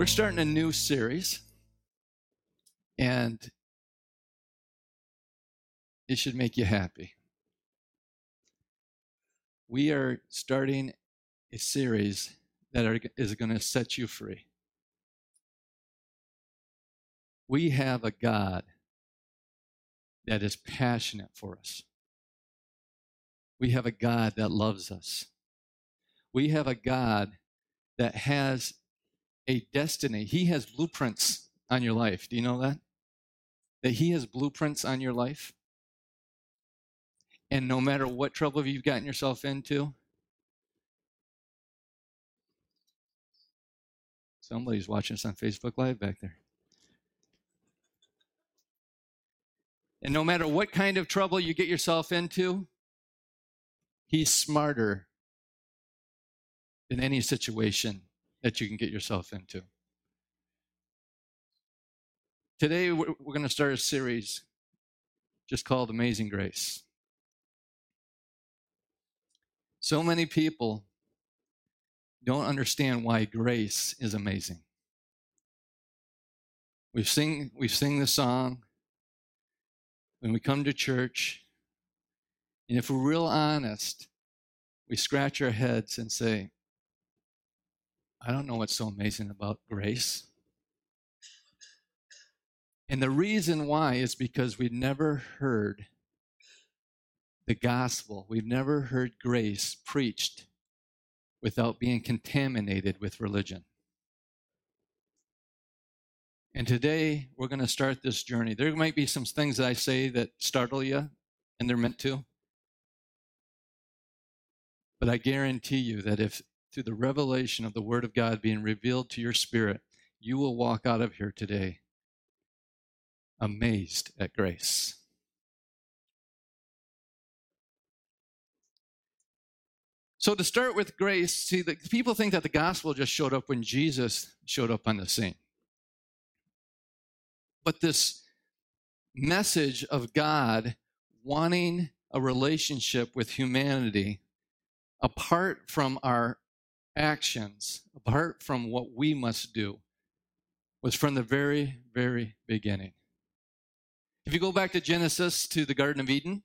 We're starting a new series, and it should make you happy. We are starting a series that are, is going to set you free. We have a God that is passionate for us. We have a God that loves us. We have a God that has a destiny. He has blueprints on your life. Do you know that? That He has blueprints on your life. And no matter what trouble you've gotten yourself into, somebody's watching us on Facebook Live back there. And no matter what kind of trouble you get yourself into, He's smarter than any situation that you can get yourself into. Today, we're, going to start a series just called Amazing Grace. So many people don't understand why grace is amazing. We've sing, we sing the song when we come to church, and if we're real honest, we scratch our heads and say, I don't know what's so amazing about grace. And the reason why is because we've never heard the gospel, we've never heard grace preached without being contaminated with religion. And today we're going to start this journey. There might be some things that I say that startle you, and they're meant to. But I guarantee you that if through the revelation of the Word of God being revealed to your spirit, you will walk out of here today amazed at grace. So, to start with grace, see, the, people think that the gospel just showed up when Jesus showed up on the scene. But this message of God wanting a relationship with humanity apart from our actions, apart from what we must do, was from the very, very beginning. If you go back to Genesis to the Garden of Eden,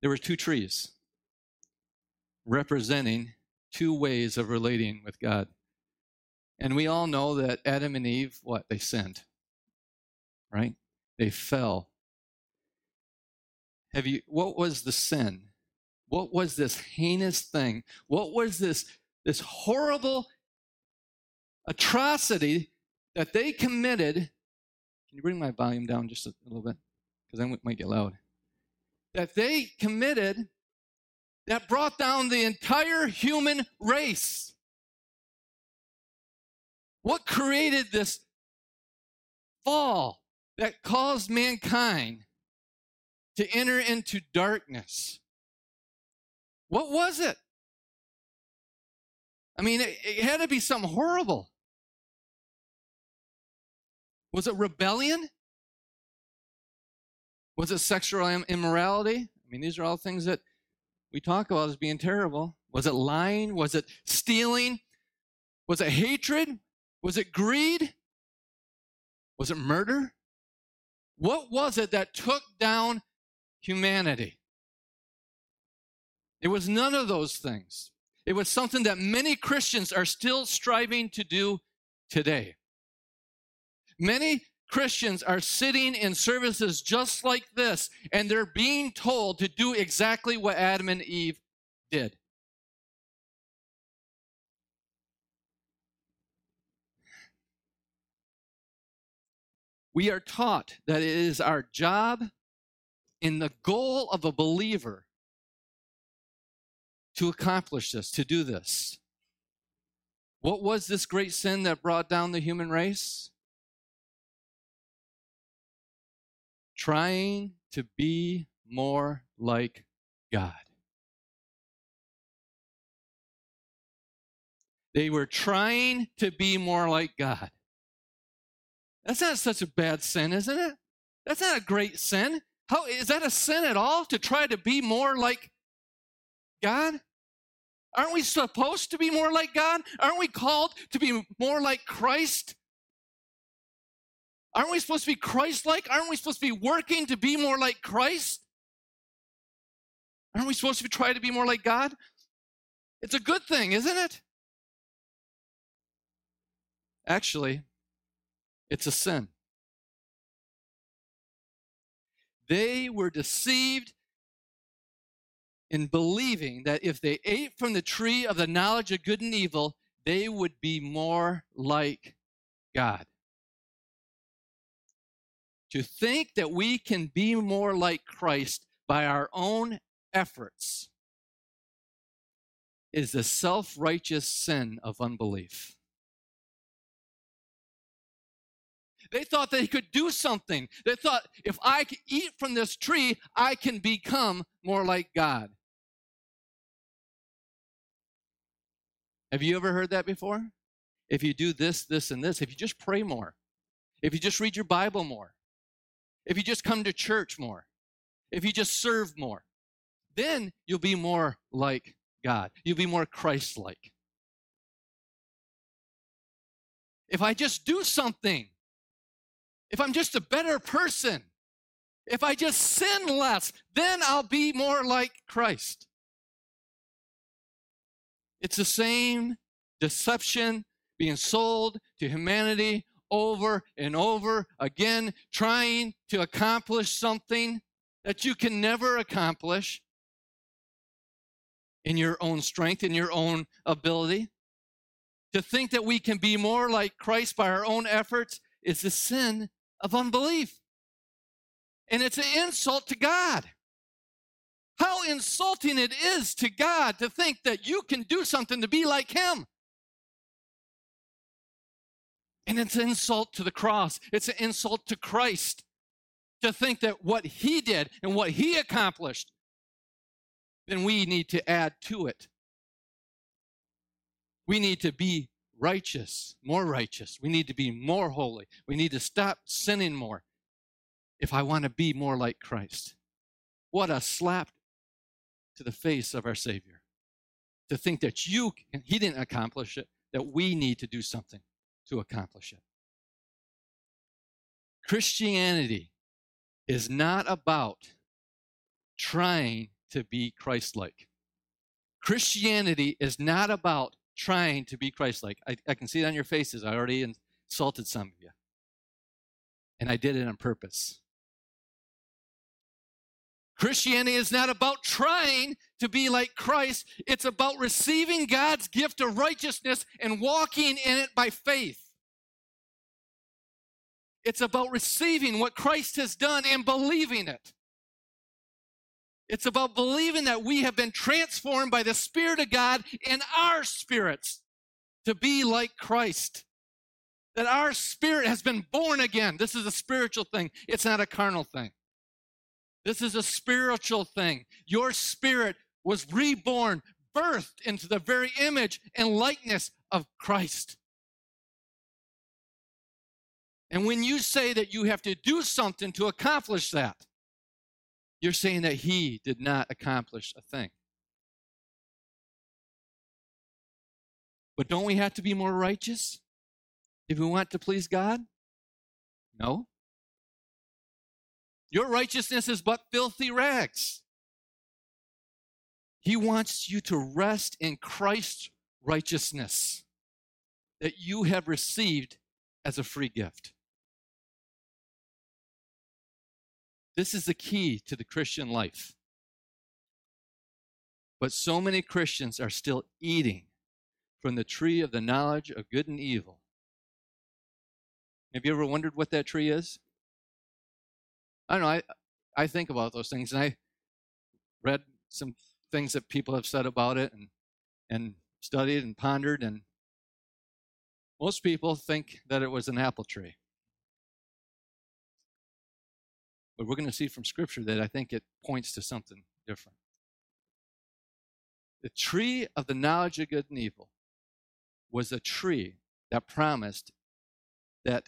there were two trees representing two ways of relating with God. And we all know that Adam and Eve, what? They sinned, right? They fell. Have you, what was the sin? What was this heinous thing? What was this, this horrible atrocity that they committed? Can you bring my volume down just a little bit? Because I might get loud. That they committed that brought down the entire human race. What created this fall that caused mankind to enter into darkness? What was it? I mean, it, it had to be something horrible. Was it rebellion? Was it sexual immorality? I mean, these are all things that we talk about as being terrible. Was it lying? Was it stealing? Was it hatred? Was it greed? Was it murder? What was it that took down humanity? It was none of those things. It was something that many Christians are still striving to do today. Many Christians are sitting in services just like this, and they're being told to do exactly what Adam and Eve did. We are taught that it is our job in the goal of a believer to accomplish this, to do this. What was this great sin that brought down the human race? Trying to be more like God. They were trying to be more like God. That's not such a bad sin, isn't it? That's not a great sin. How is that a sin at all to try to be more like God? Aren't we supposed to be more like God? Aren't we called to be more like Christ? Aren't we supposed to be Christ like? Aren't we supposed to be working to be more like Christ? Aren't we supposed to try to be more like God? It's a good thing, isn't it? Actually, it's a sin. They were deceived in believing that if they ate from the tree of the knowledge of good and evil, they would be more like God. To think that we can be more like Christ by our own efforts is the self righteous sin of unbelief. They thought they could do something. They thought, if I eat from this tree, I can become more like God. Have you ever heard that before? If you do this, this, and this, if you just pray more, if you just read your Bible more, if you just come to church more, if you just serve more, then you'll be more like God. You'll be more Christ like. If I just do something, if I'm just a better person, if I just sin less, then I'll be more like Christ. It's the same deception being sold to humanity over and over again, trying to accomplish something that you can never accomplish in your own strength, in your own ability. To think that we can be more like Christ by our own efforts is a sin of unbelief. And it's an insult to God. How insulting it is to God to think that you can do something to be like Him. And it's an insult to the cross, it's an insult to Christ to think that what He did and what He accomplished, then we need to add to it. We need to be righteous, more righteous. We need to be more holy. We need to stop sinning more if I want to be more like Christ. What a slap to the face of our Savior to think that you, He didn't accomplish it, that we need to do something to accomplish it. Christianity is not about trying to be Christ like. Christianity is not about trying to be Christ like. I, I, can see it on your faces. I already insulted some of you. And I did it on purpose. Christianity is not about trying to be like Christ, it's about receiving God's gift of righteousness and walking in it by faith. It's about receiving what Christ has done and believing it. It's about believing that we have been transformed by the Spirit of God in our spirits to be like Christ. That our spirit has been born again. This is a spiritual thing, it's not a carnal thing. This is a spiritual thing. Your spirit was reborn, birthed into the very image and likeness of Christ. And when you say that you have to do something to accomplish that, you're saying that he did not accomplish a thing. But don't we have to be more righteous if we want to please God? No. Your righteousness is but filthy rags. He wants you to rest in Christ's righteousness that you have received as a free gift. This is the key to the Christian life. But so many Christians are still eating from the tree of the knowledge of good and evil. Have you ever wondered what that tree is? I don't know. I, I think about those things, and I read some things that people have said about it and, and studied and pondered, and most people think that it was an apple tree. But we're going to see from Scripture that I think it points to something different. The tree of the knowledge of good and evil was a tree that promised that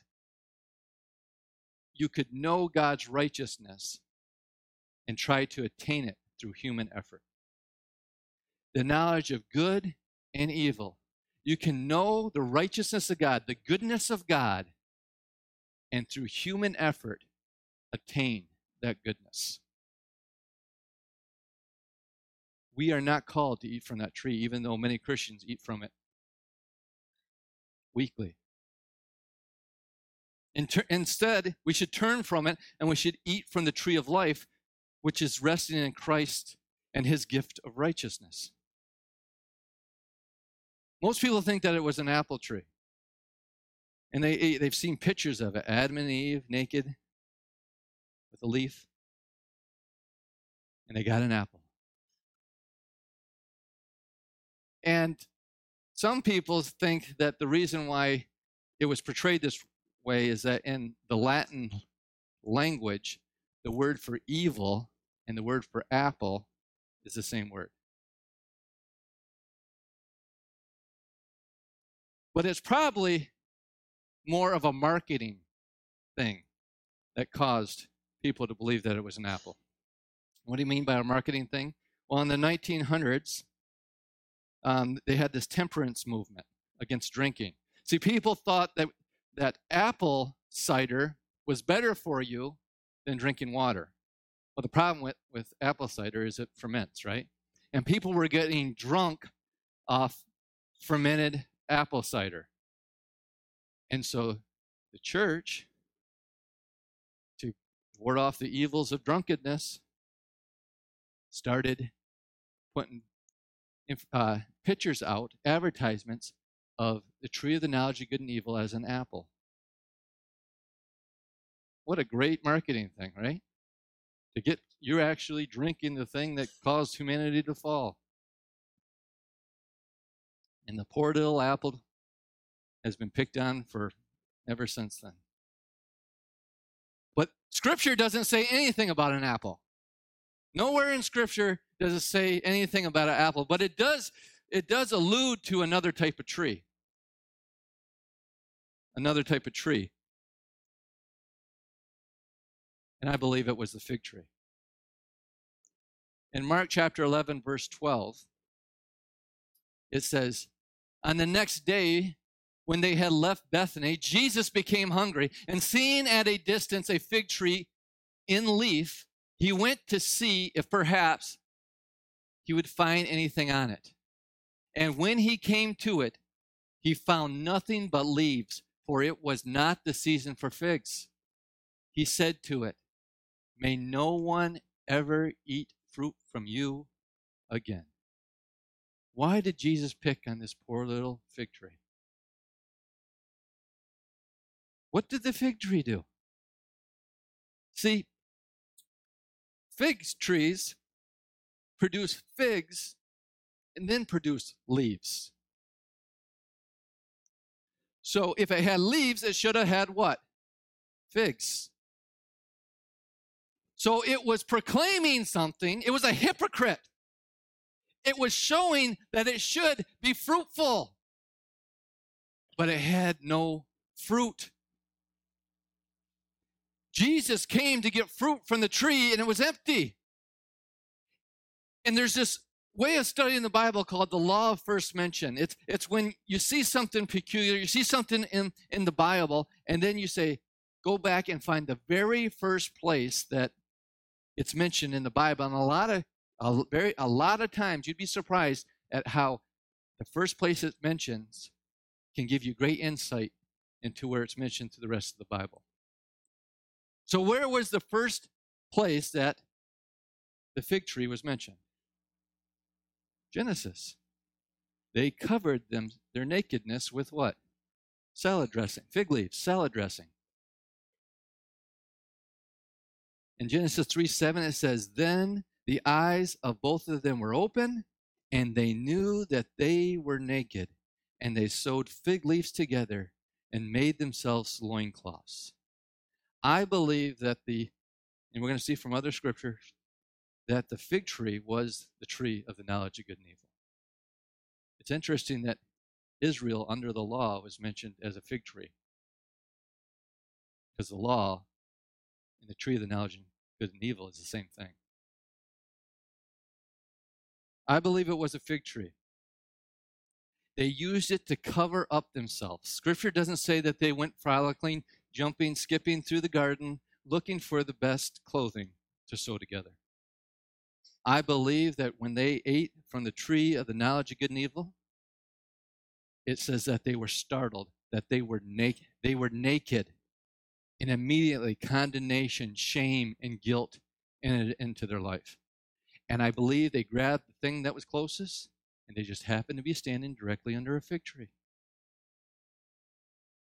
you could know God's righteousness and try to attain it through human effort. the knowledge of good and evil. You can know the righteousness of God, the goodness of God, and through human effort attain that goodness. We are not called to eat from that tree, even though many Christians eat from it weekly. Instead, we should turn from it and we should eat from the tree of life, which is resting in Christ and his gift of righteousness. Most people think that it was an apple tree. And they, they've seen pictures of it Adam and Eve naked with a leaf. And they got an apple. And some people think that the reason why it was portrayed this way is that in the Latin language, the word for evil and the word for apple is the same word. But it's probably more of a marketing thing that caused people to believe that it was an apple. What do you mean by a marketing thing? Well, in the 1900s, um, they had this temperance movement against drinking. See, people thought that, that apple cider was better for you than drinking water. Well, the problem with, with apple cider is it ferments, right? And people were getting drunk off fermented apple cider. And so the church, to ward off the evils of drunkenness, started putting uh, pictures out, advertisements of the tree of the knowledge of good and evil as an apple. What a great marketing thing, right? To get you're actually drinking the thing that caused humanity to fall. And the poor little apple has been picked on for ever since then. But Scripture doesn't say anything about an apple. Nowhere in Scripture does it say anything about an apple, but it does it does allude to another type of tree. Another type of tree. And I believe it was the fig tree. In Mark chapter 11, verse 12, it says, On the next day, when they had left Bethany, Jesus became hungry, and seeing at a distance a fig tree in leaf, he went to see if perhaps he would find anything on it. And when he came to it, he found nothing but leaves, for it was not the season for figs. He said to it, May no one ever eat fruit from you again. Why did Jesus pick on this poor little fig tree? What did the fig tree do? See, fig trees produce figs and then produce leaves. So if it had leaves, it should have had what? Figs. So it was proclaiming something, it was a hypocrite. It was showing that it should be fruitful, but it had no fruit. Jesus came to get fruit from the tree and it was empty. And there's this way of studying the Bible called the law of first mention. It's, it's when you see something peculiar, you see something in, in the Bible, and then you say, go back and find the very first place that it's mentioned in the Bible. And a lot of a very a lot of times you'd be surprised at how the first place it mentions can give you great insight into where it's mentioned to the rest of the Bible. So where was the first place that the fig tree was mentioned? Genesis. They covered them their nakedness with what? Salad dressing, fig leaves, salad dressing. In Genesis 3 7, it says, Then the eyes of both of them were open, and they knew that they were naked, and they sewed fig leaves together and made themselves loincloths. I believe that the, and we're going to see from other scriptures, that the fig tree was the tree of the knowledge of good and evil. It's interesting that Israel, under the law, was mentioned as a fig tree. Because the law and the tree of the knowledge of good and evil is the same thing. I believe it was a fig tree. They used it to cover up themselves. Scripture doesn't say that they went frolicking, jumping, skipping through the garden, looking for the best clothing to sew together. I believe that when they ate from the tree of the knowledge of good and evil, it says that they were startled, that they were naked. They were naked, and immediately condemnation, shame, and guilt entered into their life. And I believe they grabbed the thing that was closest, and they just happened to be standing directly under a fig tree.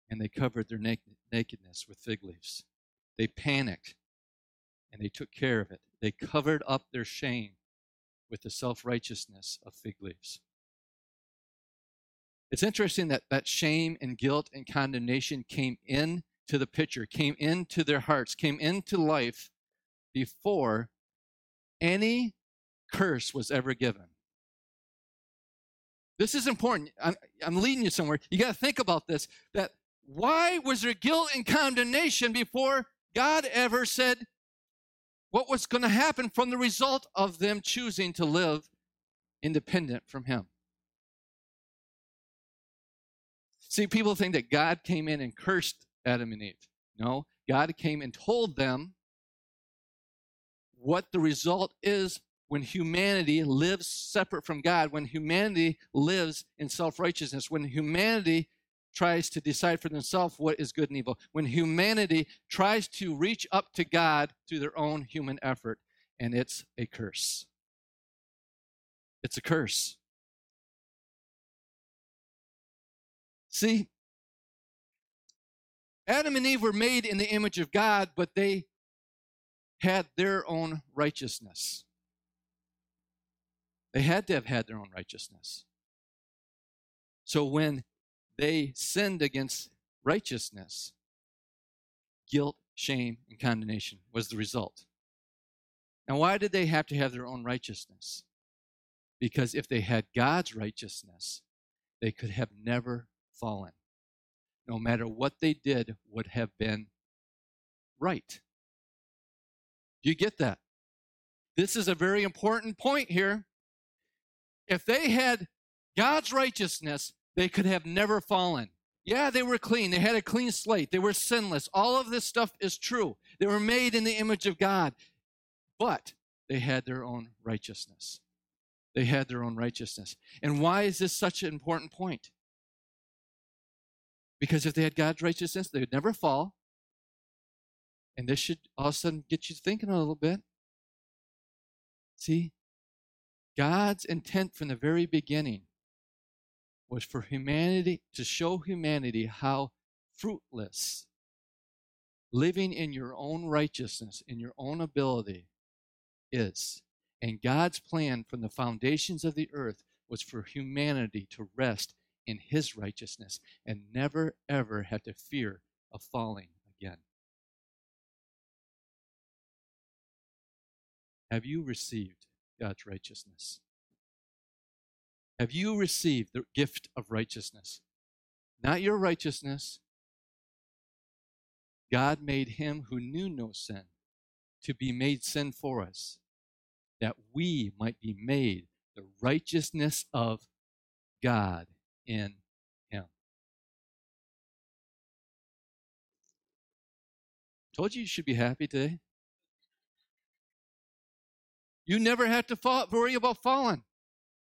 And they covered their nakedness with fig leaves. They panicked and they took care of it. They covered up their shame with the self righteousness of fig leaves. It's interesting that that shame and guilt and condemnation came into the picture, came into their hearts, came into life before any curse was ever given. This is important. I'm, I'm leading you somewhere. You got to think about this that why was there guilt and condemnation before God ever said, what was going to happen from the result of them choosing to live independent from Him. See, people think that God came in and cursed Adam and Eve. No, God came and told them what the result is when humanity lives separate from God, when humanity lives in self righteousness, when humanity tries to decide for themselves what is good and evil, when humanity tries to reach up to God through their own human effort, and it's a curse. It's a curse. See, Adam and Eve were made in the image of God, but they had their own righteousness. They had to have had their own righteousness. So when they sinned against righteousness. Guilt, shame, and condemnation was the result. Now, why did they have to have their own righteousness? Because if they had God's righteousness, they could have never fallen. No matter what they did, would have been right. Do you get that? This is a very important point here. If they had God's righteousness, they could have never fallen. Yeah, they were clean. They had a clean slate. They were sinless. All of this stuff is true. They were made in the image of God. But they had their own righteousness. They had their own righteousness. And why is this such an important point? Because if they had God's righteousness, they would never fall. And this should all of a sudden get you thinking a little bit. See, God's intent from the very beginning was for humanity to show humanity how fruitless living in your own righteousness, in your own ability is. And God's plan from the foundations of the earth was for humanity to rest in his righteousness and never ever have to fear of falling again. Have you received God's righteousness? Have you received the gift of righteousness? Not your righteousness. God made him who knew no sin to be made sin for us, that we might be made the righteousness of God in him. Told you you should be happy today. You never have to worry about falling.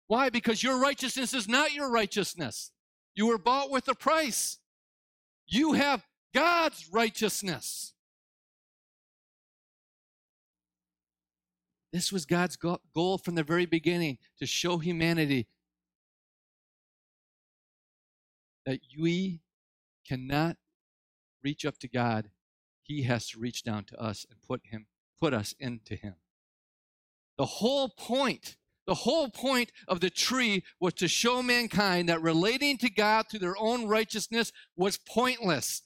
Why? Because your righteousness is not your righteousness. You were bought with a price. You have God's righteousness. This was God's goal from the very beginning to show humanity that we cannot reach up to God. He has to reach down to us and put him put us into him. The whole point the whole point of the tree was to show mankind that relating to God through their own righteousness was pointless.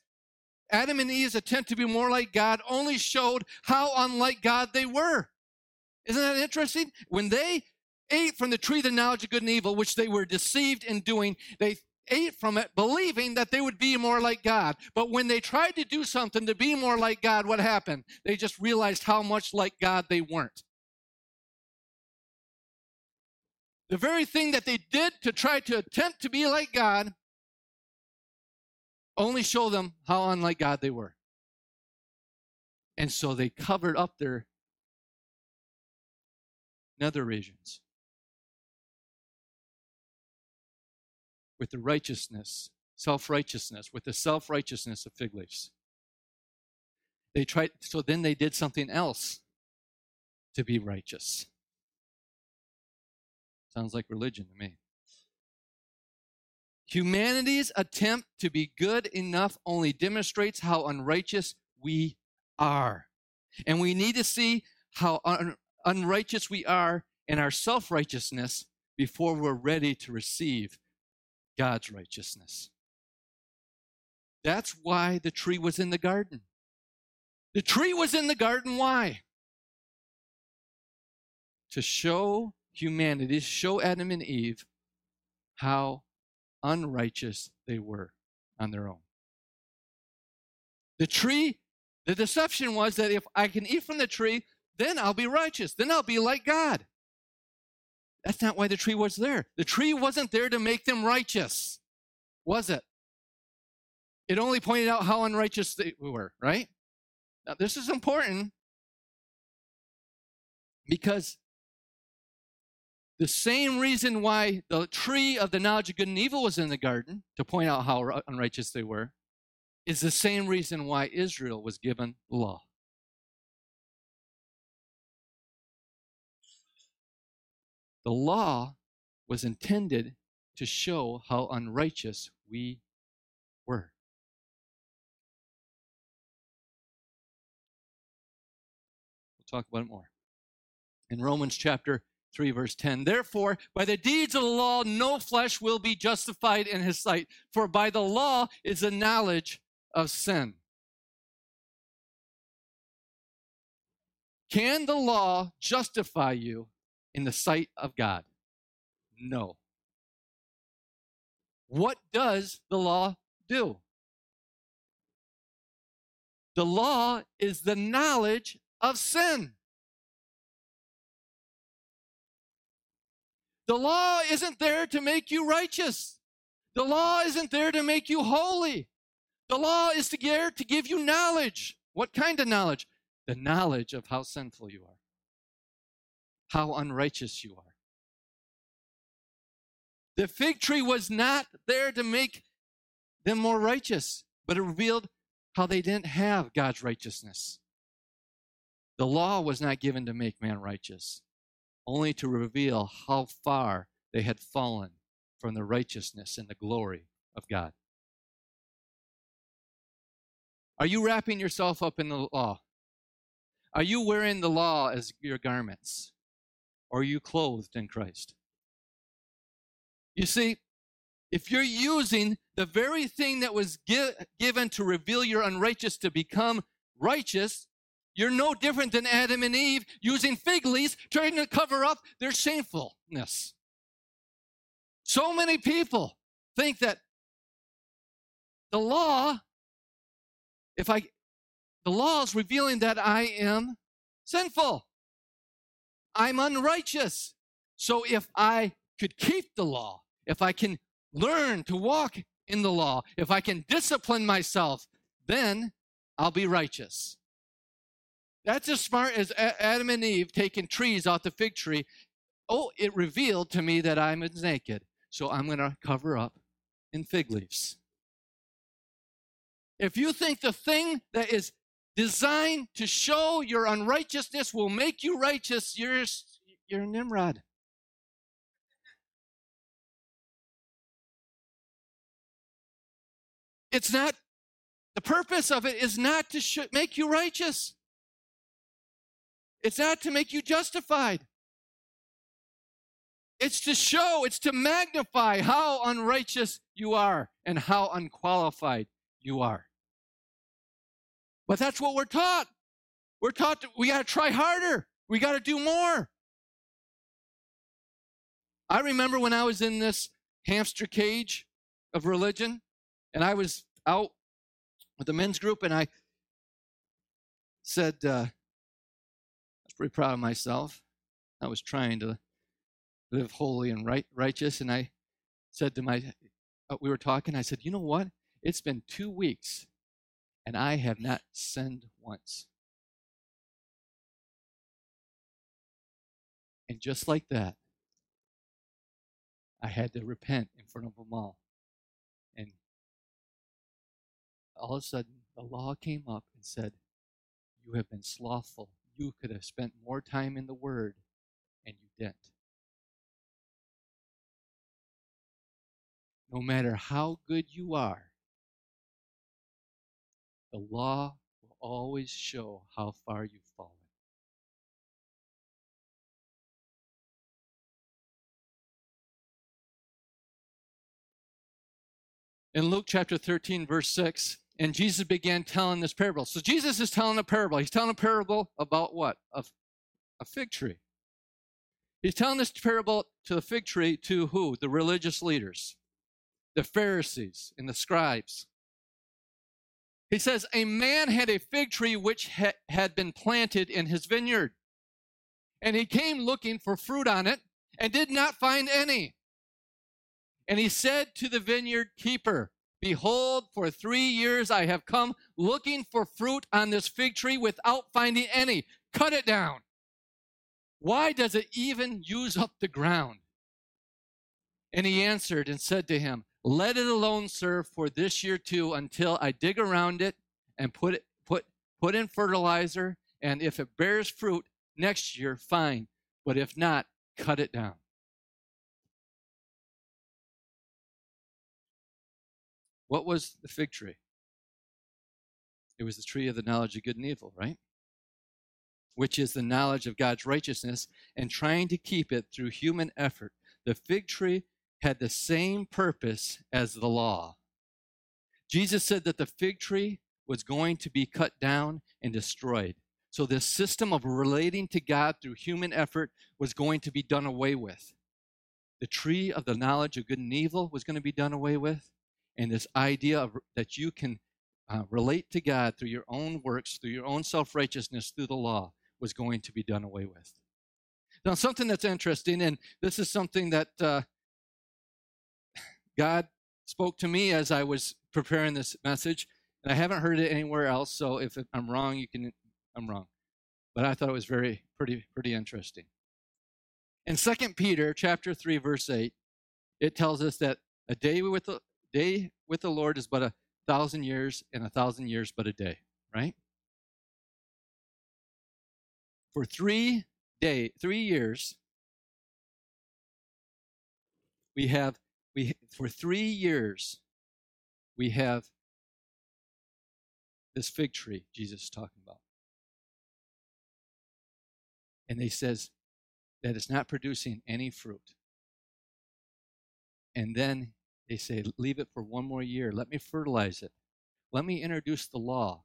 Adam and Eve's attempt to be more like God only showed how unlike God they were. Isn't that interesting? When they ate from the tree of the knowledge of good and evil, which they were deceived in doing, they ate from it believing that they would be more like God. But when they tried to do something to be more like God, what happened? They just realized how much like God they weren't. The very thing that they did to try to attempt to be like God, only show them how unlike God they were. And so they covered up their nether regions with the righteousness, self righteousness, with the self righteousness of fig leaves. They tried, so then they did something else to be righteous. Sounds like religion to me. Humanity's attempt to be good enough only demonstrates how unrighteous we are. And we need to see how un- unrighteous we are in our self righteousness before we're ready to receive God's righteousness. That's why the tree was in the garden. The tree was in the garden. Why? To show humanity, show Adam and Eve how unrighteous they were on their own. The tree, the deception was that if I can eat from the tree, then I'll be righteous. Then I'll be like God. That's not why the tree was there. The tree wasn't there to make them righteous, was it? It only pointed out how unrighteous they were, right? Now, this is important because the same reason why the tree of the knowledge of good and evil was in the garden, to point out how unrighteous they were, is the same reason why Israel was given law. The law was intended to show how unrighteous we were. We'll talk about it more. In Romans chapter 3, verse 10, therefore, by the deeds of the law, no flesh will be justified in his sight, for by the law is the knowledge of sin. Can the law justify you in the sight of God? No. What does the law do? The law is the knowledge of sin. The law isn't there to make you righteous. The law isn't there to make you holy. The law is there to give you knowledge. What kind of knowledge? The knowledge of how sinful you are how unrighteous you are. The fig tree was not there to make them more righteous, but it revealed how they didn't have God's righteousness. The law was not given to make man righteous, only to reveal how far they had fallen from the righteousness and the glory of God. Are you wrapping yourself up in the law? Are you wearing the law as your garments? Or are you clothed in Christ? You see, if you're using the very thing that was gi- given to reveal your unrighteous to become righteous, you're no different than Adam and Eve using fig leaves trying to cover up their shamefulness. So many people think that the law, if I, the law is revealing that I am sinful. I'm unrighteous. So if I could keep the law, if I can learn to walk in the law, if I can discipline myself, then I'll be righteous. That's as smart as Adam and Eve taking trees off the fig tree. Oh, it revealed to me that I'm naked, so I'm going to cover up in fig leaves. If you think the thing that is designed to show your unrighteousness will make you righteous, you're, you're Nimrod. It's not, the purpose of it is not to sh- make you righteous. It's not to make you justified. It's to show, it's to magnify how unrighteous you are and how unqualified you are. But that's what we're taught. We're taught we got to try harder. We got to do more. I remember when I was in this hamster cage of religion and I was out with the men's group and I said, uh, pretty proud of myself. I was trying to live holy and right, righteous. And I said to my, uh, we were talking, I said, you know what? It's been two weeks and I have not sinned once. And just like that, I had to repent in front of them all. And all of a sudden, the law came up and said, You have been slothful. You could have spent more time in the Word, and you didn't. No matter how good you are, the law will always show how far you've fallen. In Luke chapter 13, verse 6, and Jesus began telling this parable. So Jesus is telling a parable. He's telling a parable about what? Of a fig tree. He's telling this parable to the fig tree to who? The religious leaders, the Pharisees, and the scribes. He says, A man had a fig tree which ha- had been planted in his vineyard. And he came looking for fruit on it and did not find any. And he said to the vineyard keeper, Behold, for three years I have come looking for fruit on this fig tree without finding any. Cut it down. Why does it even use up the ground? And he answered and said to him, let it alone sir, for this year too until I dig around it and put it, put put in fertilizer and if it bears fruit next year fine but if not cut it down. What was the fig tree? It was the tree of the knowledge of good and evil, right? Which is the knowledge of God's righteousness and trying to keep it through human effort. The fig tree had the same purpose as the law. Jesus said that the fig tree was going to be cut down and destroyed. So, this system of relating to God through human effort was going to be done away with. The tree of the knowledge of good and evil was going to be done away with. And this idea of, that you can uh, relate to God through your own works, through your own self righteousness, through the law, was going to be done away with. Now, something that's interesting, and this is something that uh, God spoke to me as I was preparing this message, and I haven't heard it anywhere else. So if I'm wrong, you can. I'm wrong, but I thought it was very pretty pretty interesting. In Second Peter chapter three verse eight, it tells us that a day with the day with the Lord is but a thousand years, and a thousand years but a day. Right? For three day three years, we have we for three years we have this fig tree jesus is talking about and he says that it's not producing any fruit and then they say leave it for one more year. Let me fertilize it. Let me introduce the law.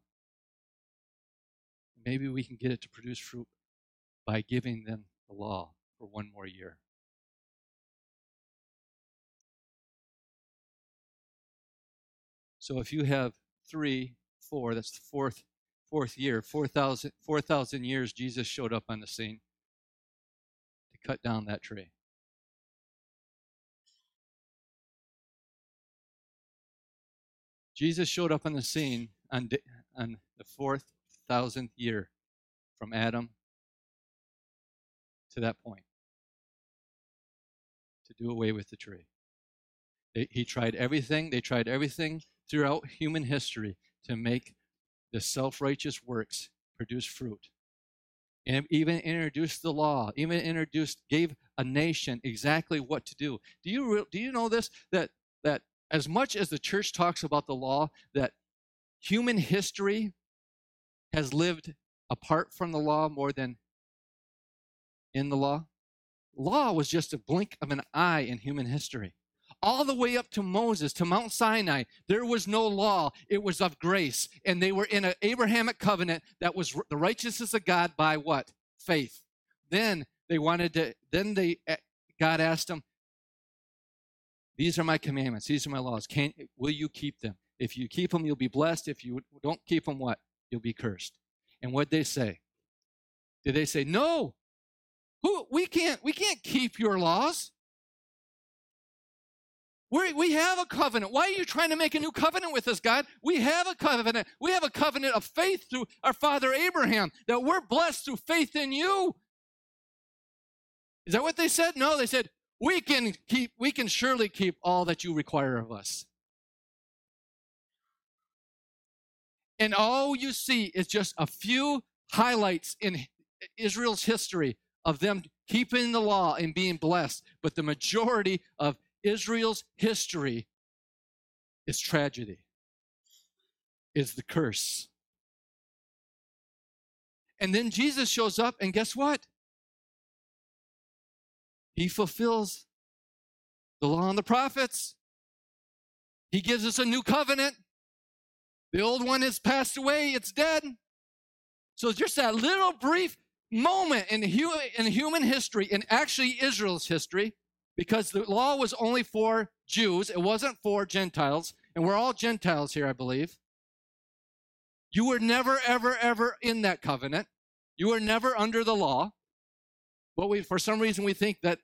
Maybe we can get it to produce fruit by giving them the law for one more year. So if you have three, four, that's the fourth fourth year, 4,000 4, years, Jesus showed up on the scene to cut down that tree. Jesus showed up on the scene on, on the fourth thousandth year from Adam to that point to do away with the tree. They, he tried everything. They tried everything throughout human history to make the self righteous works produce fruit. And even introduced the law, even introduced, gave a nation exactly what to do. Do you, do you know this? That as much as the church talks about the law, that human history has lived apart from the law more than in the law? Law was just a blink of an eye in human history all the way up to Moses, to Mount Sinai, there was no law. It was of grace. And they were in an Abrahamic covenant that was the righteousness of God by what? Faith. Then they wanted to, then they, eh, God asked them, These are my commandments. These are my laws. Can, will you keep them? If you keep them, you'll be blessed. If you don't keep them, what? You'll be cursed. And what they say? Did they say, No? Who we can't we can't keep your laws. we we have a covenant. Why are you trying to make a new covenant with us, God? We have a covenant. We have a covenant of faith through our father Abraham that we're blessed through faith in you. Is that what they said? No, they said, we can keep, we can surely keep all that you require of us. And all you see is just a few highlights in Israel's history of them keeping the law and being blessed. But the majority of Israel's history is tragedy, is the curse. And then Jesus shows up, and guess what? He fulfills the law and the prophets. He gives us a new covenant. The old one has passed away, it's dead. So just that little brief moment in, in human history, and actually Israel's history, because the law was only for Jews, it wasn't for Gentiles, and we're all Gentiles here, I believe. You were never, ever, ever in that covenant. You were never under the law. But we, for some reason, we think that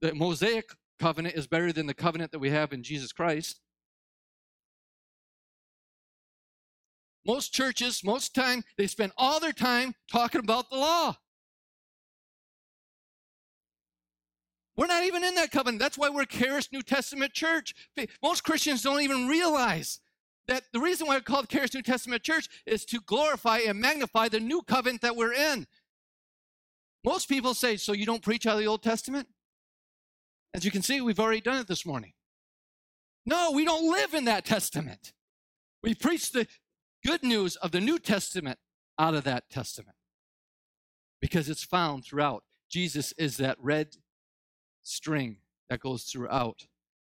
the Mosaic covenant is better than the covenant that we have in Jesus Christ. Most churches, most time, they spend all their time talking about the law. We're not even in that covenant. That's why we're Charis New Testament Church. Most Christians don't even realize that the reason why we're called Charis New Testament Church is to glorify and magnify the new covenant that we're in. Most people say, So you don't preach out of the Old Testament? As you can see, we've already done it this morning. No, we don't live in that testament. We preach the good news of the New Testament out of that testament because it's found throughout. Jesus is that red string that goes throughout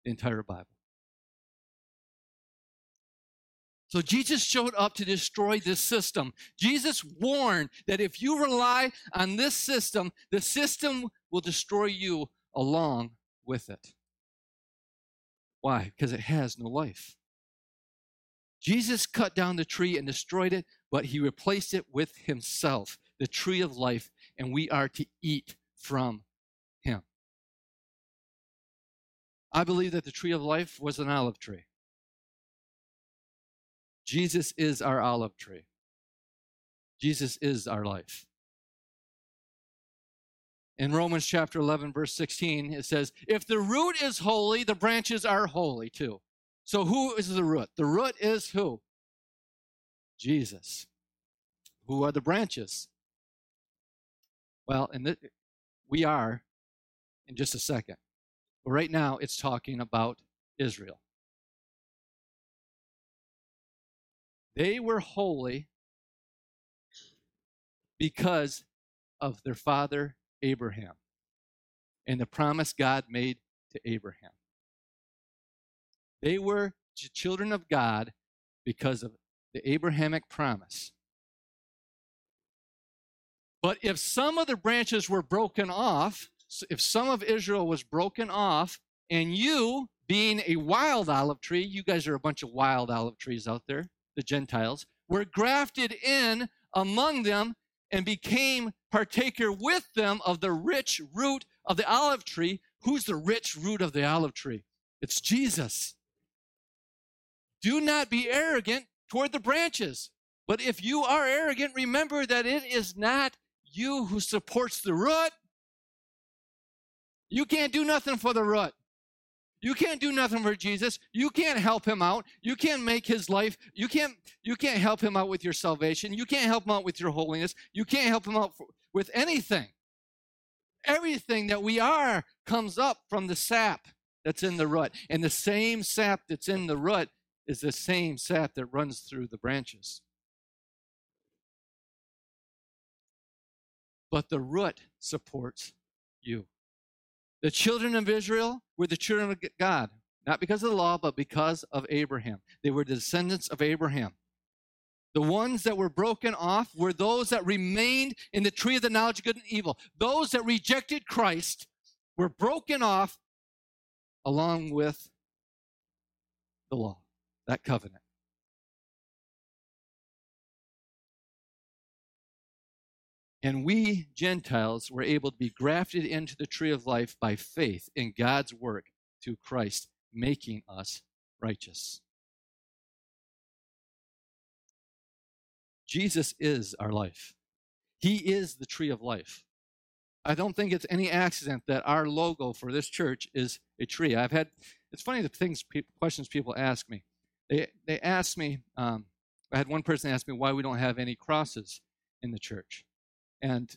the entire Bible. So Jesus showed up to destroy this system. Jesus warned that if you rely on this system, the system will destroy you along with it. Why? Because it has no life. Jesus cut down the tree and destroyed it, but he replaced it with himself, the tree of life, and we are to eat from him. I believe that the tree of life was an olive tree. Jesus is our olive tree. Jesus is our life. In Romans chapter 11, verse 16, it says, If the root is holy, the branches are holy too. So who is the root? The root is who? Jesus. Who are the branches? Well, and we are in just a second. But right now, it's talking about Israel. They were holy because of their father Abraham and the promise God made to Abraham. They were children of God because of the Abrahamic promise. But if some of the branches were broken off, if some of Israel was broken off, and you, being a wild olive tree, you guys are a bunch of wild olive trees out there, the Gentiles, were grafted in among them and became partaker with them of the rich root of the olive tree. Who's the rich root of the olive tree? It's Jesus. Do not be arrogant toward the branches. But if you are arrogant, remember that it is not you who supports the root. You can't do nothing for the root. You can't do nothing for Jesus. You can't help him out. You can't make his life. You can't you can't help him out with your salvation. You can't help him out with your holiness. You can't help him out for, with anything. Everything that we are comes up from the sap that's in the root. And the same sap that's in the root is the same sap that runs through the branches. But the root supports you. The children of Israel were the children of God, not because of the law, but because of Abraham. They were the descendants of Abraham. The ones that were broken off were those that remained in the tree of the knowledge of good and evil. Those that rejected Christ were broken off along with the law, that covenant. And we Gentiles were able to be grafted into the tree of life by faith in God's work through Christ, making us righteous. Jesus is our life. He is the tree of life. I don't think it's any accident that our logo for this church is a tree. I've had, it's funny the things, questions people ask me. They, they ask me, um, I had one person ask me why we don't have any crosses in the church. And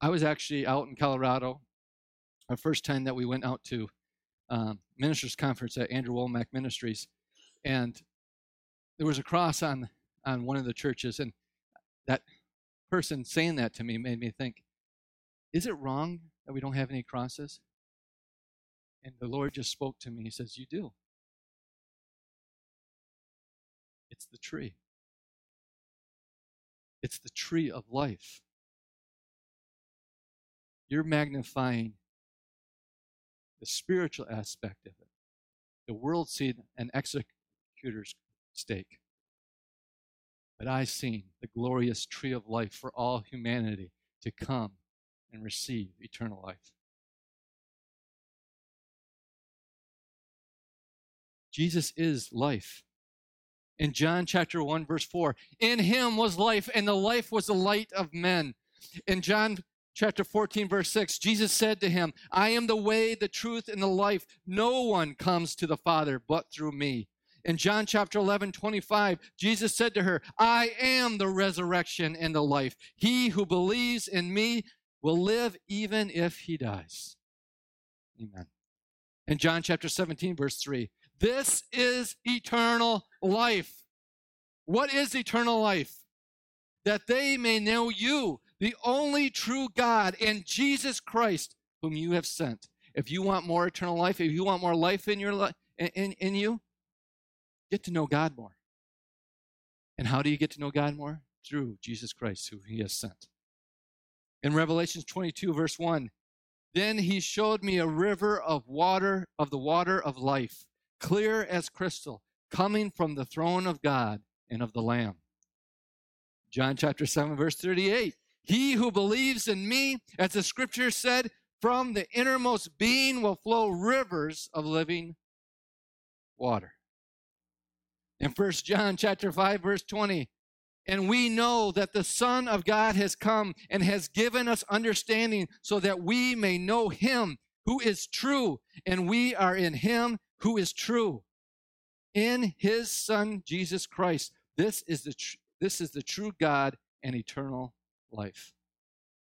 I was actually out in Colorado, our first time that we went out to um, ministers conference at Andrew Wommack Ministries, and there was a cross on on one of the churches, and that person saying that to me made me think, is it wrong that we don't have any crosses? And the Lord just spoke to me. He says, You do. It's the tree. It's the tree of life. You're magnifying the spiritual aspect of it. The world sees an executor's stake. But I seen the glorious tree of life for all humanity to come and receive eternal life. Jesus is life. In John chapter 1, verse 4, in him was life, and the life was the light of men. In John chapter 14, verse 6, Jesus said to him, I am the way, the truth, and the life. No one comes to the Father but through me. In John chapter 11, 25, Jesus said to her, I am the resurrection and the life. He who believes in me will live even if he dies. Amen. In John chapter 17, verse 3, this is eternal life. What is eternal life? That they may know you, the only true God, and Jesus Christ, whom you have sent. If you want more eternal life, if you want more life in your life, in, in you, get to know God more. And how do you get to know God more? Through Jesus Christ, who He has sent. In Revelation 22, verse 1, then he showed me a river of water, of the water of life, clear as crystal, coming from the throne of God and of the Lamb. John chapter 7, verse 38. He who believes in me, as the scripture said, from the innermost being will flow rivers of living water. In 1 John chapter 5 verse 20, and we know that the Son of God has come and has given us understanding so that we may know him who is true, and we are in him who is true. In his Son Jesus Christ. This is the tr- this is the true God and eternal life.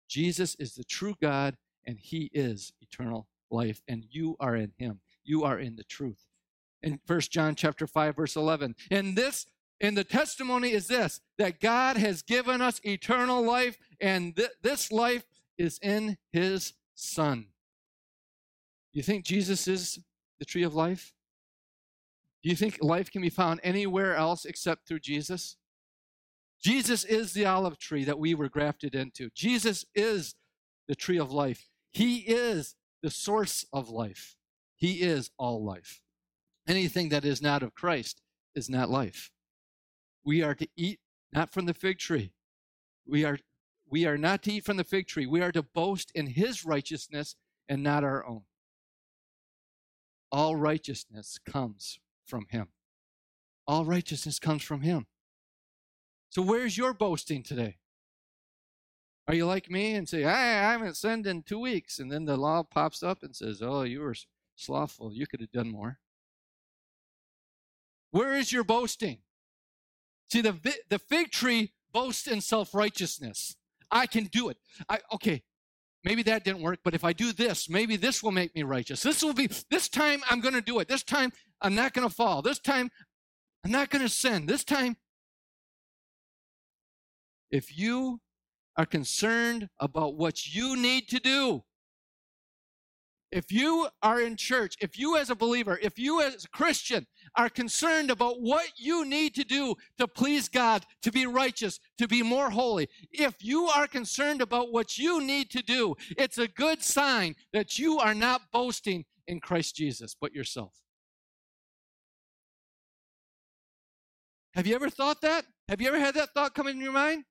Jesus is the true God and he is eternal life and you are in him. You are in the truth in First John chapter 5 verse 11. And this and the testimony is this that God has given us eternal life and th- this life is in his son. You think Jesus is the tree of life? Do you think life can be found anywhere else except through Jesus? Jesus is the olive tree that we were grafted into. Jesus is the tree of life. He is the source of life. He is all life. Anything that is not of Christ is not life. We are to eat not from the fig tree. We are, we are not to eat from the fig tree. We are to boast in his righteousness and not our own. All righteousness comes from him. All righteousness comes from him. So where's your boasting today? Are you like me and say, hey, I haven't sinned in two weeks? And then the law pops up and says, oh, you were slothful. You could have done more. Where is your boasting? See, the, the fig tree boasts in self righteousness. I can do it. I, okay, maybe that didn't work, but if I do this, maybe this will make me righteous. This will be, this time I'm going to do it. This time I'm not going to fall. This time I'm not going to sin. This time, if you are concerned about what you need to do, if you are in church, if you as a believer, if you as a Christian are concerned about what you need to do to please God, to be righteous, to be more holy, if you are concerned about what you need to do, it's a good sign that you are not boasting in Christ Jesus, but yourself. Have you ever thought that? Have you ever had that thought come in your mind?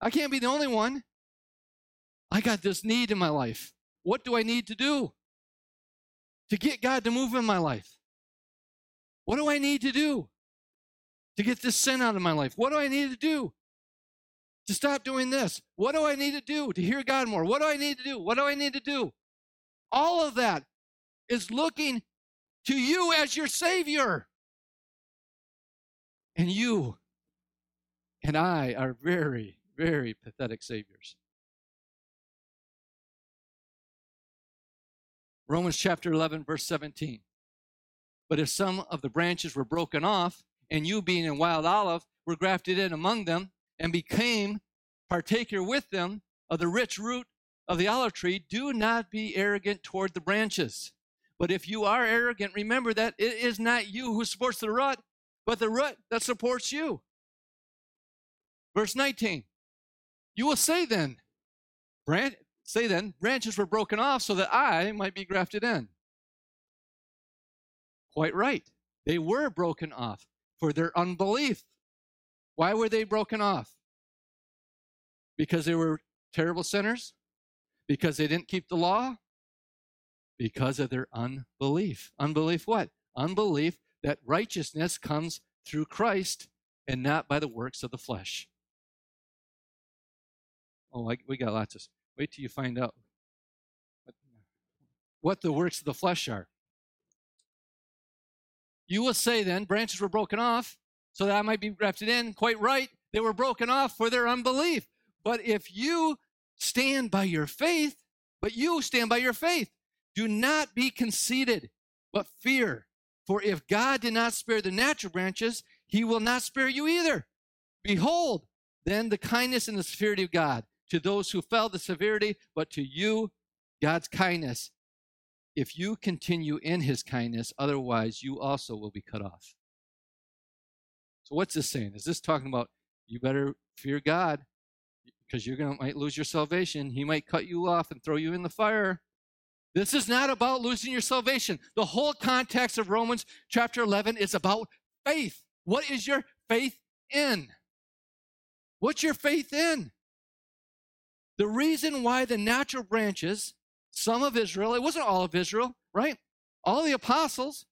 I can't be the only one. I got this need in my life. What do I need to do to get God to move in my life? What do I need to do to get this sin out of my life? What do I need to do to stop doing this? What do I need to do to hear God more? What do I need to do? What do I need to do? All of that is looking to you as your Savior. And you and I are very, very pathetic Saviors. Romans chapter 11, verse 17. But if some of the branches were broken off, and you being a wild olive were grafted in among them, and became partaker with them of the rich root of the olive tree, do not be arrogant toward the branches. But if you are arrogant, remember that it is not you who supports the root, but the root that supports you. Verse 19. You will say then, say then, branches were broken off so that I might be grafted in. Quite right. They were broken off for their unbelief. Why were they broken off? Because they were terrible sinners? Because they didn't keep the law? Because of their unbelief. Unbelief what? Unbelief that righteousness comes through Christ and not by the works of the flesh. Oh, I, we got lots of. Wait till you find out what the works of the flesh are. You will say then, branches were broken off so that I might be grafted in. Quite right. They were broken off for their unbelief. But if you stand by your faith, but you stand by your faith, do not be conceited, but fear. For if God did not spare the natural branches, he will not spare you either. Behold, then the kindness and the severity of God to those who fell the severity, but to you, God's kindness. If you continue in his kindness, otherwise you also will be cut off. So what's this saying? Is this talking about you better fear God because you're going to might lose your salvation. He might cut you off and throw you in the fire. This is not about losing your salvation. The whole context of Romans chapter 11 is about faith. What is your faith in? What's your faith in? The reason why the natural branches, some of Israel, it wasn't all of Israel, right? All the apostles,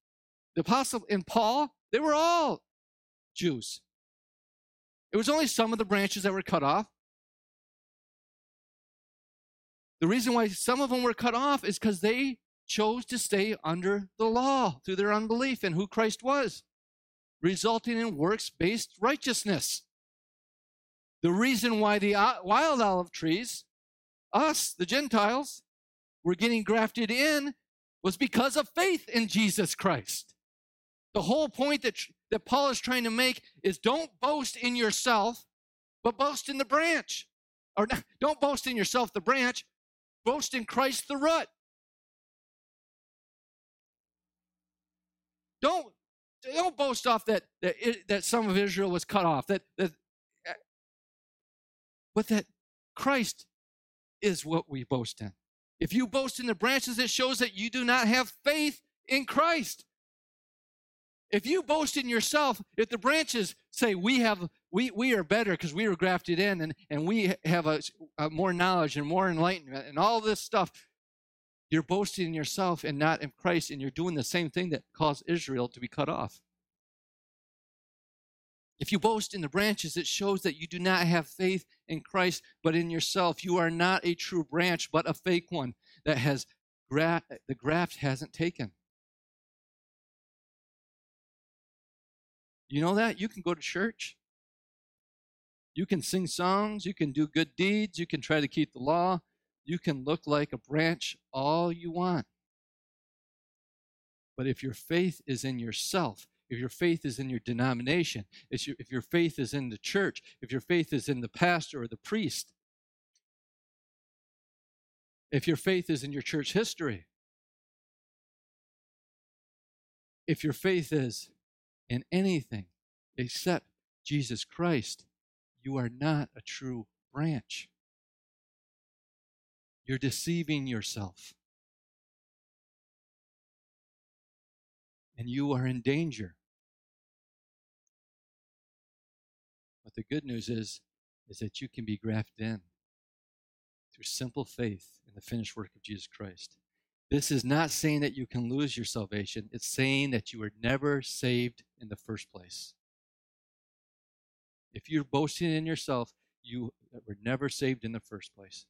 the apostle in Paul, they were all Jews. It was only some of the branches that were cut off. The reason why some of them were cut off is because they chose to stay under the law through their unbelief in who Christ was, resulting in works based righteousness. The reason why the uh, wild olive trees, us, the Gentiles, were getting grafted in was because of faith in Jesus Christ. The whole point that, that Paul is trying to make is don't boast in yourself, but boast in the branch. Or don't boast in yourself, the branch, boast in Christ, the root. Don't, don't boast off that, that, that some of Israel was cut off, that, that, but that Christ is what we boast in. If you boast in the branches, it shows that you do not have faith in Christ. If you boast in yourself, if the branches say we have we we are better because we were grafted in and, and we have a, a more knowledge and more enlightenment and all this stuff, you're boasting in yourself and not in Christ, and you're doing the same thing that caused Israel to be cut off. If you boast in the branches, it shows that you do not have faith in Christ, but in yourself. You are not a true branch, but a fake one that has gra- the graft hasn't taken. You know that? You can go to church. You can sing songs. You can do good deeds. You can try to keep the law. You can look like a branch all you want. But if your faith is in yourself, if your faith is in your denomination, if your, if your faith is in the church, if your faith is in the pastor or the priest, if your faith is in your church history, if your faith is in anything except Jesus Christ, you are not a true branch. You're deceiving yourself. And you are in danger. The good news is, is that you can be grafted in through simple faith in the finished work of Jesus Christ. This is not saying that you can lose your salvation, it's saying that you were never saved in the first place. If you're boasting in yourself, you were never saved in the first place.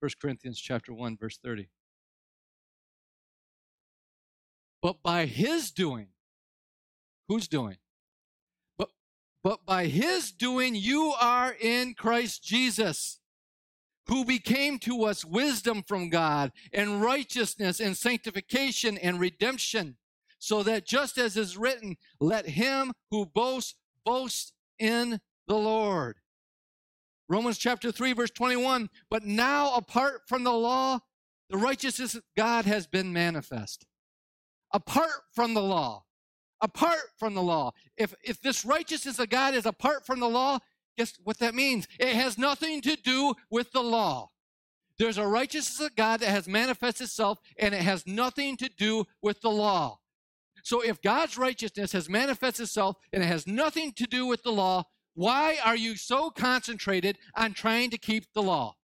1 Corinthians chapter 1 verse 30. But by his doing, who's doing? But by his doing you are in Christ Jesus who became to us wisdom from God and righteousness and sanctification and redemption, so that just as is written, let him who boasts boast in the Lord. Romans chapter 3, verse 21. But now, apart from the law, the righteousness of God has been manifest. Apart from the law. Apart from the law. If, if this righteousness of God is apart from the law, Guess what that means? It has nothing to do with the law. There's a righteousness of God that has manifested itself, and it has nothing to do with the law. So if God's righteousness has manifested itself and it has nothing to do with the law, why are you so concentrated on trying to keep the law?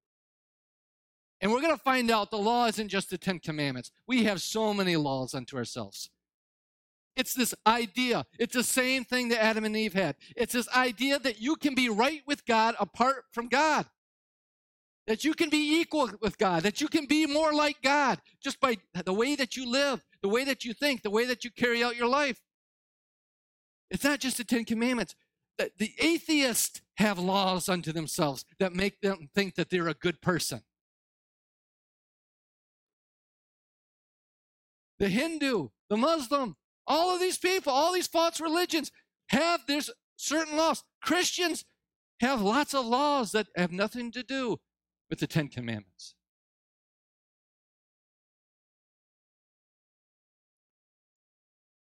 And we're going to find out the law isn't just the Ten Commandments. We have so many laws unto ourselves. It's this idea. It's the same thing that Adam and Eve had. It's this idea that you can be right with God apart from God. That you can be equal with God, that you can be more like God just by the way that you live, the way that you think, the way that you carry out your life. It's not just the Ten Commandments. The atheists have laws unto themselves that make them think that they're a good person. The Hindu, the Muslim, all of these people, all these false religions have this certain laws. Christians have lots of laws that have nothing to do with the Ten Commandments.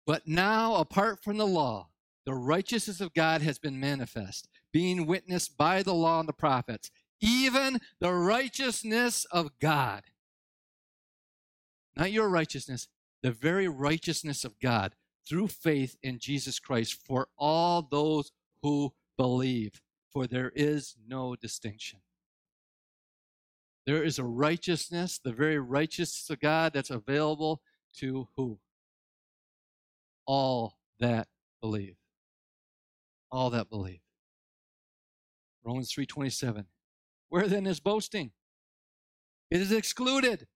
But now, apart from the law, the righteousness of God has been manifest, being witnessed by the law and the prophets, even the righteousness of God. Not your righteousness, the very righteousness of God through faith in Jesus Christ for all those who believe, for there is no distinction. There is a righteousness, the very righteousness of God that's available to who? All that believe. All that believe. Romans 3:27. Where then is boasting? It is excluded.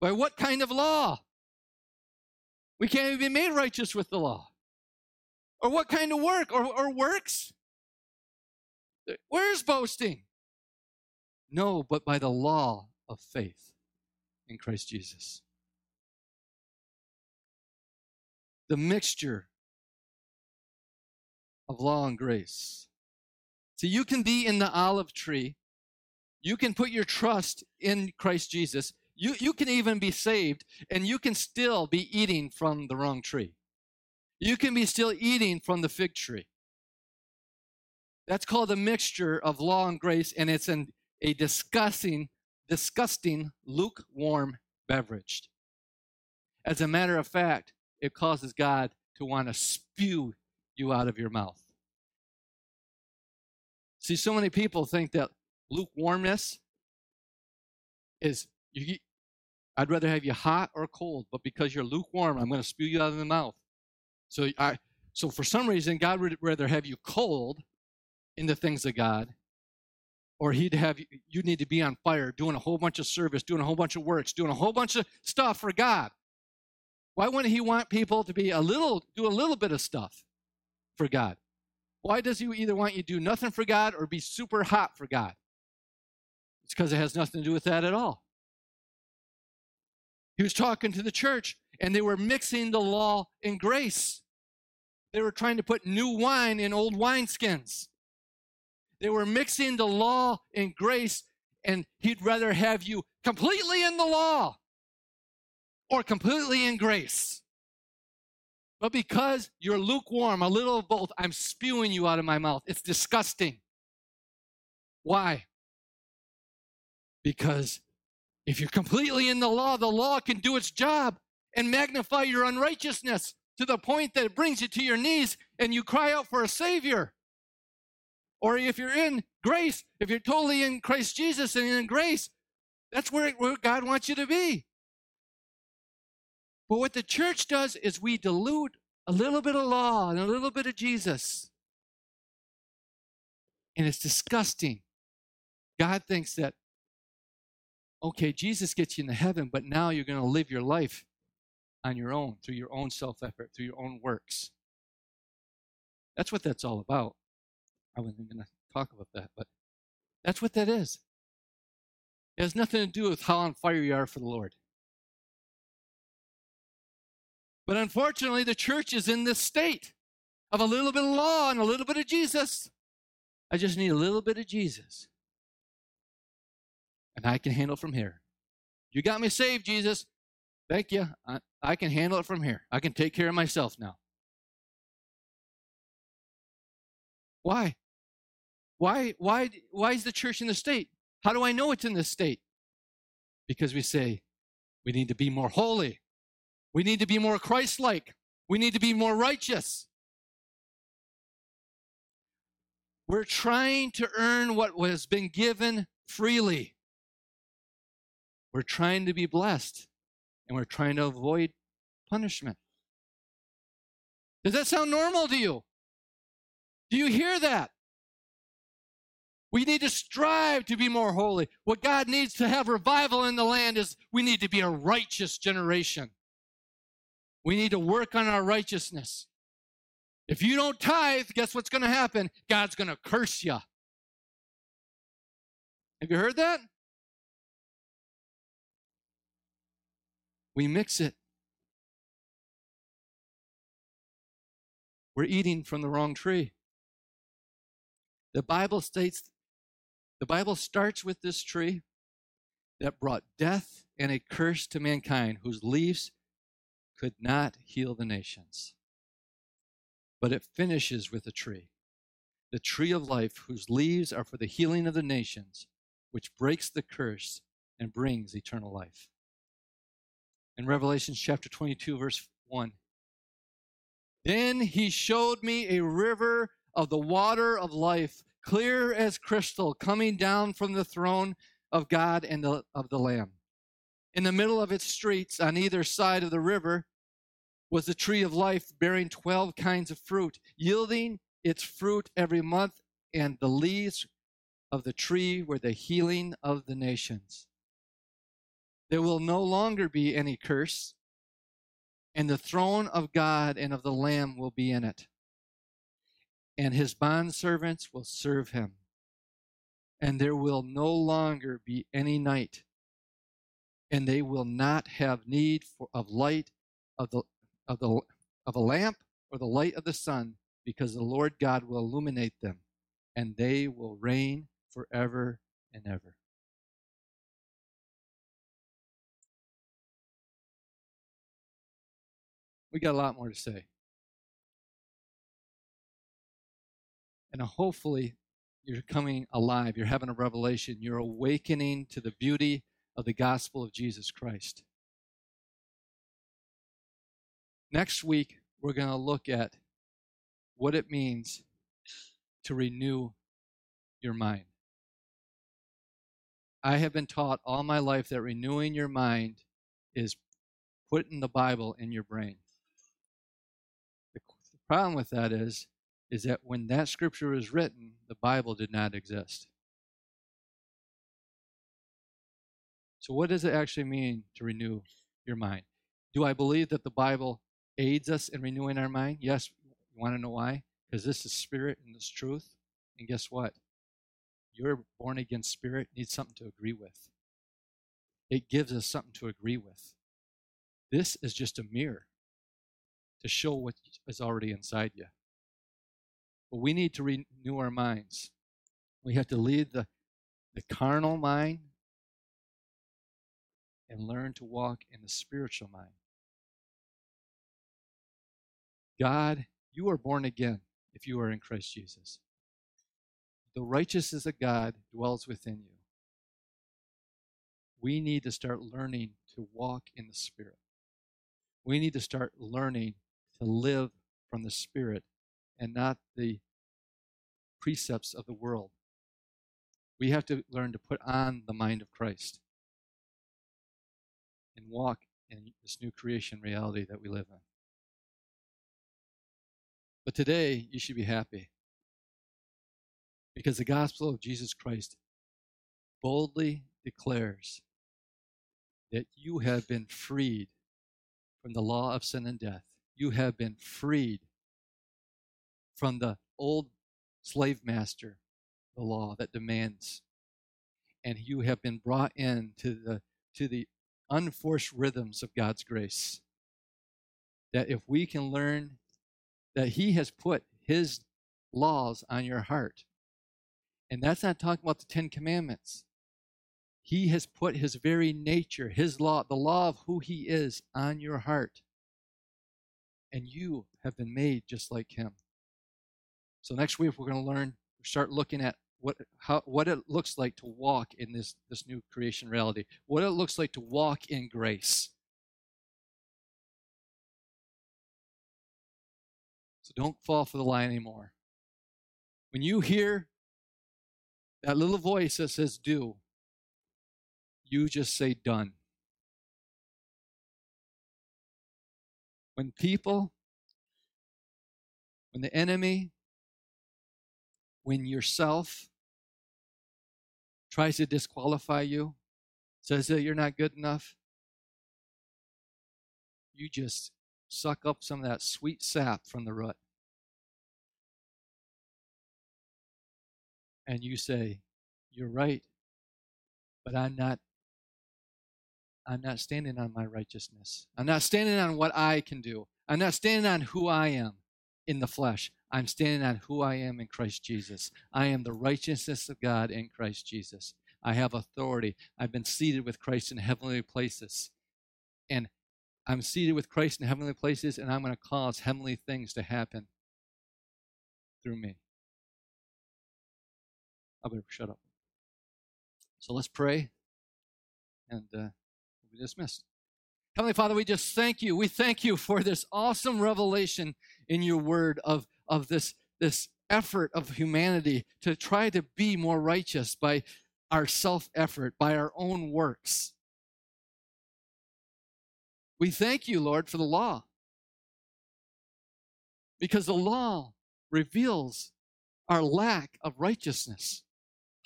By what kind of law? We can't even be made righteous with the law. Or what kind of work? Or, or works? Where's boasting? No, but by the law of faith in Christ Jesus. The mixture of law and grace. So you can be in the olive tree. You can put your trust in Christ Jesus. You, you can even be saved and you can still be eating from the wrong tree. You can be still eating from the fig tree. That's called a mixture of law and grace, and it's an, a disgusting, disgusting, lukewarm beverage. As a matter of fact, it causes God to want to spew you out of your mouth. See, so many people think that lukewarmness is you, I'd rather have you hot or cold, but because you're lukewarm, I'm going to spew you out of the mouth. So I so for some reason God would rather have you cold in the things of God, or he'd have you, you need to be on fire, doing a whole bunch of service, doing a whole bunch of works, doing a whole bunch of stuff for God. Why wouldn't he want people to be a little, do a little bit of stuff for God? Why does he either want you to do nothing for God or be super hot for God? It's because it has nothing to do with that at all. He was talking to the church, and they were mixing the law and grace. They were trying to put new wine in old wineskins. They were mixing the law and grace, and he'd rather have you completely in the law or completely in grace. But because you're lukewarm, a little of both, I'm spewing you out of my mouth. It's disgusting. Why? Because if you're completely in the law, the law can do its job and magnify your unrighteousness to the point that it brings you to your knees and you cry out for a Savior. Or if you're in grace, if you're totally in Christ Jesus and in grace, that's where, where God wants you to be. But what the church does is we dilute a little bit of law and a little bit of Jesus. And it's disgusting. God thinks that, okay, Jesus gets you into heaven, but now you're going to live your life on your own, through your own self effort, through your own works. That's what that's all about. I wasn't going to talk about that, but that's what that is. It has nothing to do with how on fire you are for the Lord. But unfortunately, the church is in this state of a little bit of law and a little bit of Jesus. I just need a little bit of Jesus. And I can handle from here. You got me saved, Jesus. Thank you. I, I can handle it from here. I can take care of myself now. Why? Why, why, why is the church in the state? How do I know it's in this state? Because we say we need to be more holy. We need to be more Christ like. We need to be more righteous. We're trying to earn what has been given freely. We're trying to be blessed and we're trying to avoid punishment. Does that sound normal to you? Do you hear that? We need to strive to be more holy. What God needs to have revival in the land is we need to be a righteous generation. We need to work on our righteousness. If you don't tithe, guess what's going to happen? God's going to curse you. Have you heard that? We mix it. We're eating from the wrong tree. The Bible states the Bible starts with this tree that brought death and a curse to mankind, whose leaves could not heal the nations. But it finishes with a tree, the tree of life, whose leaves are for the healing of the nations, which breaks the curse and brings eternal life. In Revelation chapter 22, verse 1, then he showed me a river of the water of life clear as crystal, coming down from the throne of God and the, of the Lamb. In the middle of its streets, on either side of the river, was the tree of life bearing 12 kinds of fruit, yielding its fruit every month, and the leaves of the tree were the healing of the nations. There will no longer be any curse, and the throne of God and of the Lamb will be in it and his bondservants will serve him. And there will no longer be any night, and they will not have need for, of light of the, of, the, of a lamp or the light of the sun, because the Lord God will illuminate them, and they will reign forever and ever. We got a lot more to say. And uh, hopefully, you're coming alive. You're having a revelation. You're awakening to the beauty of the gospel of Jesus Christ. Next week, we're going to look at what it means to renew your mind. I have been taught all my life that renewing your mind is putting the Bible in your brain. Problem with that is is that when that scripture was written, the Bible did not exist. So, what does it actually mean to renew your mind? Do I believe that the Bible aids us in renewing our mind? Yes. You want to know why? Because this is spirit and this truth. And guess what? Your born again spirit needs something to agree with. It gives us something to agree with. This is just a mirror to show what is already inside you. But we need to renew our minds. We have to leave the, the carnal mind and learn to walk in the spiritual mind. God, you are born again if you are in Christ Jesus. The righteousness of God dwells within you. We need to start learning to walk in the Spirit. We need to start learning to live from the Spirit and not the precepts of the world. We have to learn to put on the mind of Christ and walk in this new creation reality that we live in. But today, you should be happy because the gospel of Jesus Christ boldly declares that you have been freed from the law of sin and death. You have been freed from the old slave master, the law that demands. And you have been brought in to the to the unforced rhythms of God's grace. That if we can learn that He has put His laws on your heart, and that's not talking about the Ten Commandments. He has put his very nature, his law, the law of who he is on your heart. And you have been made just like him. So next week we're going to learn, start looking at what how what it looks like to walk in this this new creation reality. What it looks like to walk in grace. So don't fall for the lie anymore. When you hear that little voice that says do, you just say done. When people, when the enemy, when yourself tries to disqualify you, says that you're not good enough, you just suck up some of that sweet sap from the root. and you say, You're right, but I'm not I'm not standing on my righteousness. I'm not standing on what I can do. I'm not standing on who I am in the flesh. I'm standing on who I am in Christ Jesus. I am the righteousness of God in Christ Jesus. I have authority. I've been seated with Christ in heavenly places. And I'm seated with Christ in heavenly places, and I'm going to cause heavenly things to happen through me. I better shut up. So let's pray and uh, dismissed. Heavenly Father, we just thank you. We thank you for this awesome revelation in your word of, of this, this effort of humanity to try to be more righteous by our self effort, by our own works. We thank you, Lord, for the law. Because the law reveals our lack of righteousness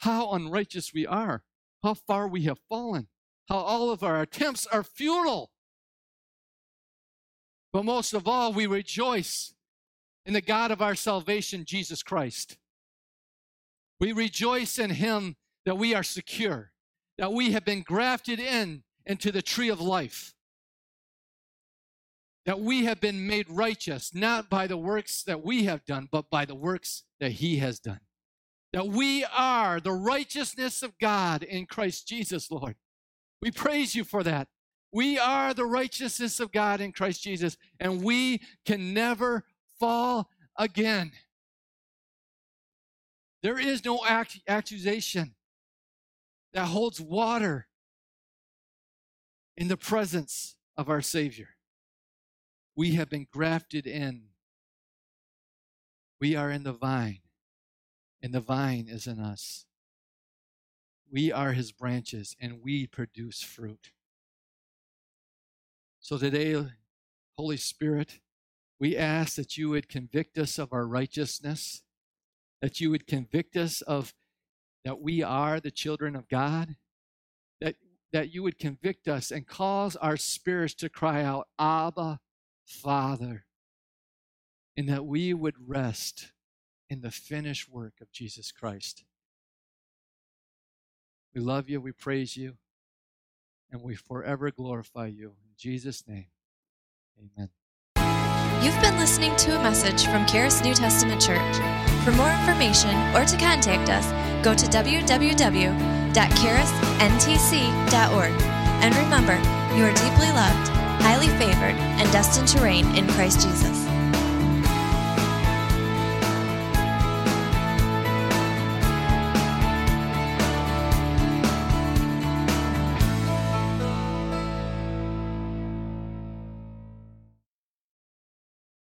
how unrighteous we are, how far we have fallen, how all of our attempts are futile. But most of all, we rejoice in the God of our salvation, Jesus Christ. We rejoice in Him that we are secure, that we have been grafted in into the tree of life, that we have been made righteous, not by the works that we have done, but by the works that He has done that we are the righteousness of God in Christ Jesus, Lord. We praise you for that. We are the righteousness of God in Christ Jesus, and we can never fall again. There is no accusation that holds water in the presence of our Savior. We have been grafted in. We are in the vine and the vine is in us. We are his branches, and we produce fruit. So today, Holy Spirit, we ask that you would convict us of our righteousness, that you would convict us of that we are the children of God, that, that you would convict us and cause our spirits to cry out, Abba, Father, and that we would rest in the finished work of Jesus Christ. We love you, we praise you, and we forever glorify you. In Jesus' name, amen. You've been listening to a message from Charis New Testament Church. For more information or to contact us, go to www.charisntc.org. And remember, you are deeply loved, highly favored, and destined to reign in Christ Jesus.